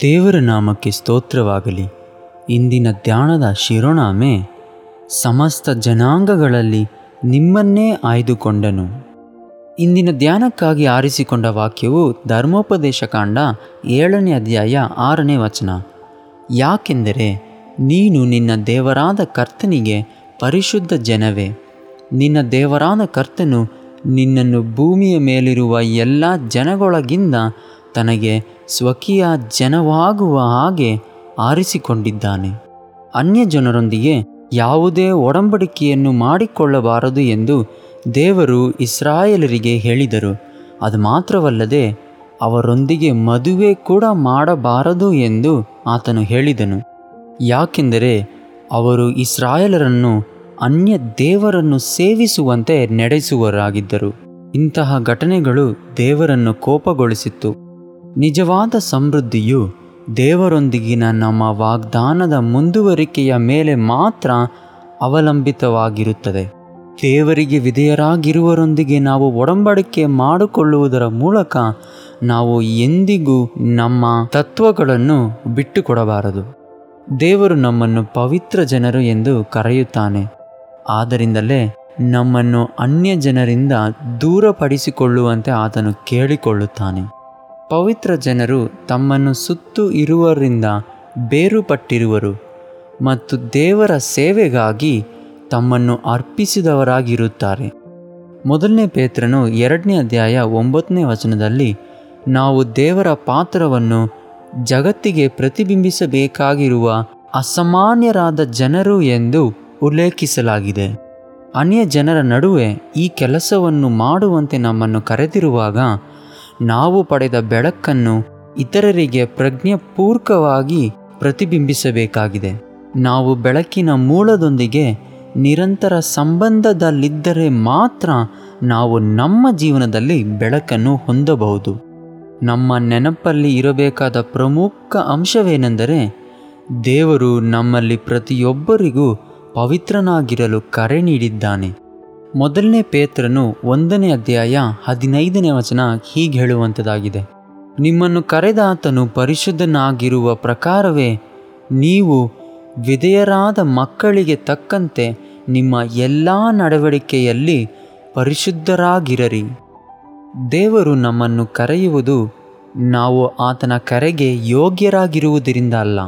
ದೇವರ ನಾಮಕ್ಕೆ ಸ್ತೋತ್ರವಾಗಲಿ. ಇಂದಿನ ಧ್ಯಾನದ ಶಿರೋನಾಮೆ, ಸಮಸ್ತ ಜನಾಂಗಗಳಲ್ಲಿ ನಿಮ್ಮನ್ನೇ ಆಯ್ದುಕೊಂಡನು. ಇಂದಿನ ಧ್ಯಾನಕ್ಕಾಗಿ ಆರಿಸಿಕೊಂಡ ವಾಕ್ಯವು ಧರ್ಮೋಪದೇಶ ಕಾಂಡ ಏಳನೇ ಅಧ್ಯಾಯ ಆರನೇ ವಚನ. ಯಾಕೆಂದರೆ ನೀನು ನಿನ್ನ ದೇವರಾದ ಕರ್ತನಿಗೆ ಪರಿಶುದ್ಧ ಜನವೇ. ನಿನ್ನ ದೇವರಾದ ಕರ್ತನು ನಿನ್ನನ್ನು ಭೂಮಿಯ ಮೇಲಿರುವ ಎಲ್ಲ ಜನಗಳೊಳಗಿಂದ ತನಗೆ ಸ್ವಕೀಯ ಜನವಾಗುವ ಹಾಗೆ ಆರಿಸಿಕೊಂಡಿದ್ದಾನೆ. ಅನ್ಯ ಜನರೊಂದಿಗೆ ಯಾವುದೇ ಒಡಂಬಡಿಕೆಯನ್ನು ಮಾಡಿಕೊಳ್ಳಬಾರದು ಎಂದು ದೇವರು ಇಸ್ರಾಯೇಲರಿಗೆ ಹೇಳಿದರು. ಅದು ಮಾತ್ರವಲ್ಲದೆ ಅವರೊಂದಿಗೆ ಮದುವೆ ಕೂಡ ಮಾಡಬಾರದು ಎಂದು ಆತನು ಹೇಳಿದನು. ಯಾಕೆಂದರೆ ಅವರು ಇಸ್ರಾಯೇಲರನ್ನು ಅನ್ಯ ದೇವರನ್ನು ಸೇವಿಸುವಂತೆ ನಡೆಸುವರಾಗಿದ್ದರು. ಇಂತಹ ಘಟನೆಗಳು ದೇವರನ್ನು ಕೋಪಗೊಳಿಸಿತ್ತು. ನಿಜವಾದ ಸಮೃದ್ಧಿಯು ದೇವರೊಂದಿಗಿನ ನಮ್ಮ ವಾಗ್ದಾನದ ಮುಂದುವರಿಕೆಯ ಮೇಲೆ ಮಾತ್ರ ಅವಲಂಬಿತವಾಗಿರುತ್ತದೆ. ದೇವರಿಗೆ ವಿಧೇಯರಾಗಿರುವರೊಂದಿಗೆ ನಾವು ಒಡಂಬಡಿಕೆ ಮಾಡಿಕೊಳ್ಳುವುದರ ಮೂಲಕ ನಾವು ಎಂದಿಗೂ ನಮ್ಮ ತತ್ವಗಳನ್ನು ಬಿಟ್ಟುಕೊಡಬಾರದು. ದೇವರು ನಮ್ಮನ್ನು ಪವಿತ್ರ ಜನರು ಎಂದು ಕರೆಯುತ್ತಾನೆ. ಆದ್ದರಿಂದಲೇ ನಮ್ಮನ್ನು ಅನ್ಯ ಜನರಿಂದ ದೂರಪಡಿಸಿಕೊಳ್ಳುವಂತೆ ಆತನು ಕೇಳಿಕೊಳ್ಳುತ್ತಾನೆ. ಪವಿತ್ರ ಜನರು ತಮ್ಮನ್ನು ಸುತ್ತು ಇರುವರಿಂದ ಬೇರುಪಟ್ಟಿರುವರು ಮತ್ತು ದೇವರ ಸೇವೆಗಾಗಿ ತಮ್ಮನ್ನು ಅರ್ಪಿಸಿದವರಾಗಿರುತ್ತಾರೆ. ಮೊದಲನೇ ಪೇತ್ರನು ಎರಡನೇ ಅಧ್ಯಾಯ ಒಂಬತ್ತನೇ ವಚನದಲ್ಲಿ ನಾವು ದೇವರ ಪಾತ್ರವನ್ನು ಜಗತ್ತಿಗೆ ಪ್ರತಿಬಿಂಬಿಸಬೇಕಾಗಿರುವ ಅಸಾಮಾನ್ಯರಾದ ಜನರು ಎಂದು ಉಲ್ಲೇಖಿಸಲಾಗಿದೆ. ಅನ್ಯ ಜನರ ನಡುವೆ ಈ ಕೆಲಸವನ್ನು ಮಾಡುವಂತೆ ನಮ್ಮನ್ನು ಕರೆದಿರುವಾಗ ನಾವು ಪಡೆದ ಬೆಳಕನ್ನು ಇತರರಿಗೆ ಪ್ರಜ್ಞಾಪೂರ್ವಕವಾಗಿ ಪ್ರತಿಬಿಂಬಿಸಬೇಕಾಗಿದೆ. ನಾವು ಬೆಳಕಿನ ಮೂಲದೊಂದಿಗೆ ನಿರಂತರ ಸಂಬಂಧದಲ್ಲಿದ್ದರೆ ಮಾತ್ರ ನಾವು ನಮ್ಮ ಜೀವನದಲ್ಲಿ ಬೆಳಕನ್ನು ಹೊಂದಬಹುದು. ನಮ್ಮ ನೆನಪಲ್ಲಿ ಇರಬೇಕಾದ ಪ್ರಮುಖ ಅಂಶವೇನೆಂದರೆ ದೇವರು ನಮ್ಮಲ್ಲಿ ಪ್ರತಿಯೊಬ್ಬರಿಗೂ ಪವಿತ್ರನಾಗಿರಲು ಕರೆ ನೀಡಿದ್ದಾನೆ. ಮೊದಲನೇ ಪೇತ್ರನು ಒಂದನೇ ಅಧ್ಯಾಯ ಹದಿನೈದನೇ ವಚನ ಹೀಗೆ ಹೇಳುವಂಥದ್ದಾಗಿದೆ. ನಿಮ್ಮನ್ನು ಕರೆದಾತನು ಪರಿಶುದ್ಧನಾಗಿರುವ ಪ್ರಕಾರವೇ, ನೀವು ವಿಧೇಯರಾದ ಮಕ್ಕಳಿಗೆ ತಕ್ಕಂತೆ ನಿಮ್ಮ ಎಲ್ಲ ನಡವಳಿಕೆಯಲ್ಲಿ ಪರಿಶುದ್ಧರಾಗಿರರಿ. ದೇವರು ನಮ್ಮನ್ನು ಕರೆಯುವುದು ನಾವು ಆತನ ಕರೆಗೆ ಯೋಗ್ಯರಾಗಿರುವುದರಿಂದ ಅಲ್ಲ,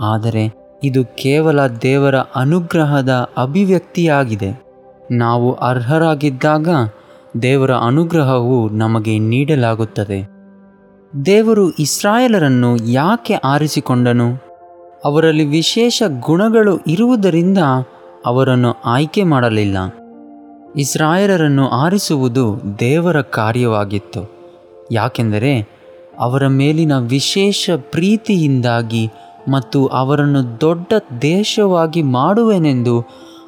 ಆದರೆ ಇದು ಕೇವಲ ದೇವರ ಅನುಗ್ರಹದ ಅಭಿವ್ಯಕ್ತಿಯಾಗಿದೆ. ನಾವು ಅರ್ಹರಾಗಿದ್ದಾಗ ದೇವರ ಅನುಗ್ರಹವು ನಮಗೆ ನೀಡಲಾಗುತ್ತದೆ. ದೇವರು ಇಸ್ರಾಯೇಲರನ್ನು ಯಾಕೆ ಆರಿಸಿಕೊಂಡನು? ಅವರಲ್ಲಿ ವಿಶೇಷ ಗುಣಗಳು ಇರುವುದರಿಂದ ಅವರನ್ನು ಆಯ್ಕೆ ಮಾಡಲಿಲ್ಲ. ಇಸ್ರಾಯೇಲರನ್ನು ಆರಿಸುವುದು ದೇವರ ಕಾರ್ಯವಾಗಿತ್ತು. ಯಾಕೆಂದರೆ ಅವರ ಮೇಲಿನ ವಿಶೇಷ ಪ್ರೀತಿಯಿಂದಾಗಿ ಮತ್ತು ಅವರನ್ನು ದೊಡ್ಡ ದೇಶವಾಗಿ ಮಾಡುವೆನೆಂದು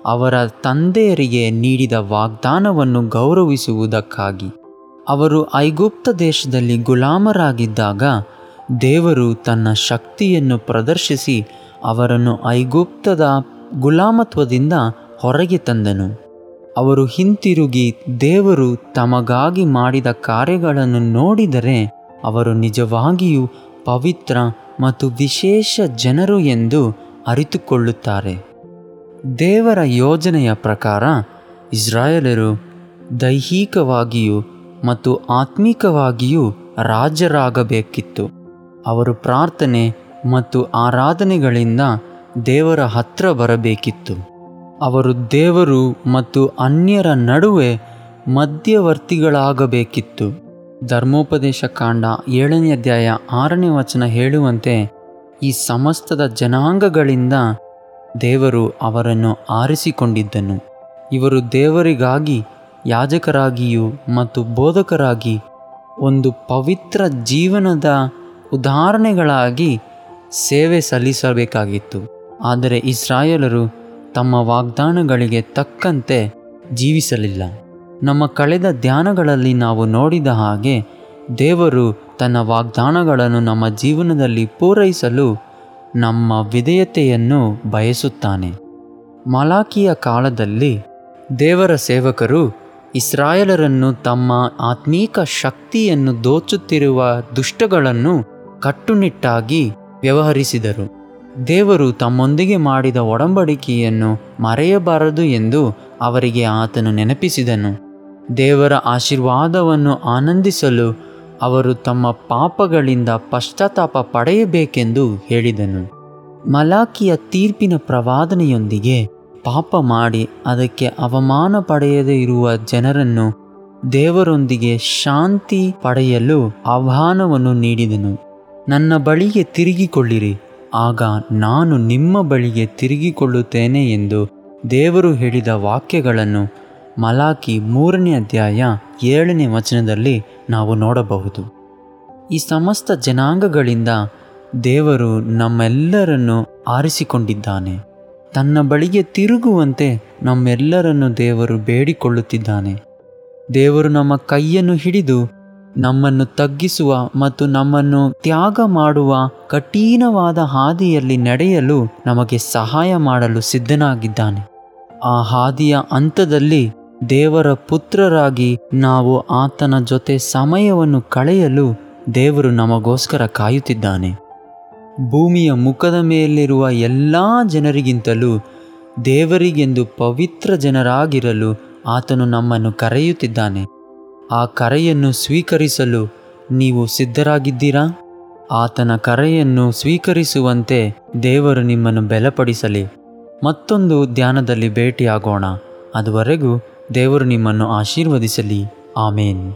ಅವರ ತಂದೆಯರಿಗೆ ನೀಡಿದ ವಾಗ್ದಾನವನ್ನು ಗೌರವಿಸುವುದಕ್ಕಾಗಿ. ಅವರು ಐಗುಪ್ತ ದೇಶದಲ್ಲಿ ಗುಲಾಮರಾಗಿದ್ದಾಗ ದೇವರು ತನ್ನ ಶಕ್ತಿಯನ್ನು ಪ್ರದರ್ಶಿಸಿ ಅವರನ್ನು ಐಗುಪ್ತದ ಗುಲಾಮತ್ವದಿಂದ ಹೊರಗೆ ತಂದನು. ಅವರು ಹಿಂತಿರುಗಿ ದೇವರು ತಮಗಾಗಿ ಮಾಡಿದ ಕಾರ್ಯಗಳನ್ನು ನೋಡಿದರೆ ಅವರು ನಿಜವಾಗಿಯೂ ಪವಿತ್ರ ಮತ್ತು ವಿಶೇಷ ಜನರು ಎಂದು ಅರಿತುಕೊಳ್ಳುತ್ತಾರೆ. ದೇವರ ಯೋಜನೆಯ ಪ್ರಕಾರ ಇಸ್ರಾಯೇಲರು ದೈಹಿಕವಾಗಿಯೂ ಮತ್ತು ಆತ್ಮಿಕವಾಗಿಯೂ ರಾಜರಾಗಬೇಕಿತ್ತು. ಅವರು ಪ್ರಾರ್ಥನೆ ಮತ್ತು ಆರಾಧನೆಗಳಿಂದ ದೇವರ ಹತ್ರ ಬರಬೇಕಿತ್ತು. ಅವರು ದೇವರು ಮತ್ತು ಅನ್ಯರ ನಡುವೆ ಮಧ್ಯವರ್ತಿಗಳಾಗಬೇಕಿತ್ತು. ಧರ್ಮೋಪದೇಶ ಕಾಂಡ ಏಳನೇ ಅಧ್ಯಾಯ ಆರನೇ ವಚನ ಹೇಳುವಂತೆ ಈ ಸಮಸ್ತದ ಜನಾಂಗಗಳಿಂದ ದೇವರು ಅವರನ್ನು ಆರಿಸಿಕೊಂಡಿದ್ದನು. ಇವರು ದೇವರಿಗಾಗಿ ಯಾಜಕರಾಗಿಯೂ ಮತ್ತು ಬೋಧಕರಾಗಿ ಒಂದು ಪವಿತ್ರ ಜೀವನದ ಉದಾಹರಣೆಗಳಾಗಿ ಸೇವೆ ಸಲ್ಲಿಸಬೇಕಾಗಿತ್ತು. ಆದರೆ ಇಸ್ರಾಯೇಲರು ತಮ್ಮ ವಾಗ್ದಾನಗಳಿಗೆ ತಕ್ಕಂತೆ ಜೀವಿಸಲಿಲ್ಲ. ನಮ್ಮ ಕಳೆದ ಧ್ಯಾನಗಳಲ್ಲಿ ನಾವು ನೋಡಿದ ಹಾಗೆ ದೇವರು ತನ್ನ ವಾಗ್ದಾನಗಳನ್ನು ನಮ್ಮ ಜೀವನದಲ್ಲಿ ಪೂರೈಸಲು ನಮ್ಮ ವಿಧೇಯತೆಯನ್ನು ಬಯಸುತ್ತಾನೆ. ಮಲಾಕಿಯ ಕಾಲದಲ್ಲಿ ದೇವರ ಸೇವಕರು ಇಸ್ರಾಯೇಲರನ್ನು ತಮ್ಮ ಆತ್ಮೀಕ ಶಕ್ತಿಯನ್ನು ದೋಚುತ್ತಿರುವ ದುಷ್ಟಗಳನ್ನು ಕಟ್ಟುನಿಟ್ಟಾಗಿ ವ್ಯವಹರಿಸಿದರು. ದೇವರು ತಮ್ಮೊಂದಿಗೆ ಮಾಡಿದ ಒಡಂಬಡಿಕೆಯನ್ನು ಮರೆಯಬಾರದು ಎಂದು ಅವರಿಗೆ ಆತನು ನೆನಪಿಸಿದನು. ದೇವರ ಆಶೀರ್ವಾದವನ್ನು ಆನಂದಿಸಲು ಅವರು ತಮ್ಮ ಪಾಪಗಳಿಂದ ಪಶ್ಚಾತ್ತಾಪ ಪಡೆಯಬೇಕೆಂದು ಹೇಳಿದನು. ಮಲಾಕಿಯ ತೀರ್ಪಿನ ಪ್ರವಾದನೆಯೊಂದಿಗೆ ಪಾಪ ಮಾಡಿ ಅದಕ್ಕೆ ಅವಮಾನ ಪಡೆಯದೇ ಇರುವ ಜನರನ್ನು ದೇವರೊಂದಿಗೆ ಶಾಂತಿ ಪಡೆಯಲು ಆಹ್ವಾನವನ್ನು ನೀಡಿದನು. ನನ್ನ ಬಳಿಗೆ ತಿರುಗಿಕೊಳ್ಳಿರಿ, ಆಗ ನಾನು ನಿಮ್ಮ ಬಳಿಗೆ ತಿರುಗಿಕೊಳ್ಳುತ್ತೇನೆ ಎಂದು ದೇವರು ಹೇಳಿದ ವಾಕ್ಯಗಳನ್ನು ಮಲಾಕಿ ಮೂರನೇ ಅಧ್ಯಾಯ ಏಳನೇ ವಚನದಲ್ಲಿ ನಾವು ನೋಡಬಹುದು. ಈ ಸಮಸ್ತ ಜನಾಂಗಗಳಿಂದ ದೇವರು ನಮ್ಮೆಲ್ಲರನ್ನು ಆರಿಸಿಕೊಂಡಿದ್ದಾನೆ. ತನ್ನ ಬಳಿಗೆ ತಿರುಗುವಂತೆ ನಮ್ಮೆಲ್ಲರನ್ನು ದೇವರು ಬೇಡಿಕೊಳ್ಳುತ್ತಿದ್ದಾನೆ. ದೇವರು ನಮ್ಮ ಕೈಯನ್ನು ಹಿಡಿದು ನಮ್ಮನ್ನು ತಗ್ಗಿಸುವ ಮತ್ತು ನಮ್ಮನ್ನು ತ್ಯಾಗ ಮಾಡುವ ಕಠಿಣವಾದ ಹಾದಿಯಲ್ಲಿ ನಡೆಯಲು ನಮಗೆ ಸಹಾಯ ಮಾಡಲು ಸಿದ್ಧನಾಗಿದ್ದಾನೆ. ಆ ಹಾದಿಯ ಅಂತ್ಯದಲ್ಲಿ ದೇವರ ಪುತ್ರರಾಗಿ ನಾವು ಆತನ ಜೊತೆ ಸಮಯವನ್ನು ಕಳೆಯಲು ದೇವರು ನಮಗೋಸ್ಕರ ಕಾಯುತ್ತಿದ್ದಾನೆ. ಭೂಮಿಯ ಮುಖದ ಮೇಲಿರುವ ಎಲ್ಲ ಜನರಿಗಿಂತಲೂ ದೇವರಿಗೆಂದು ಪವಿತ್ರ ಜನರಾಗಿರಲು ಆತನು ನಮ್ಮನ್ನು ಕರೆಯುತ್ತಿದ್ದಾನೆ. ಆ ಕರೆಯನ್ನು ಸ್ವೀಕರಿಸಲು ನೀವು ಸಿದ್ಧರಾಗಿದ್ದೀರಾ? ಆತನ ಕರೆಯನ್ನು ಸ್ವೀಕರಿಸುವಂತೆ ದೇವರು ನಿಮ್ಮನ್ನು ಬೆಲಪಡಿಸಲಿ. ಮತ್ತೊಂದು ಧ್ಯಾನದಲ್ಲಿ ಭೇಟಿಯಾಗೋಣ. ಅದುವರೆಗೂ ದೇವರು ನಿಮ್ಮನ್ನು ಆಶೀರ್ವದಿಸಲಿ. ಆಮೇನ್.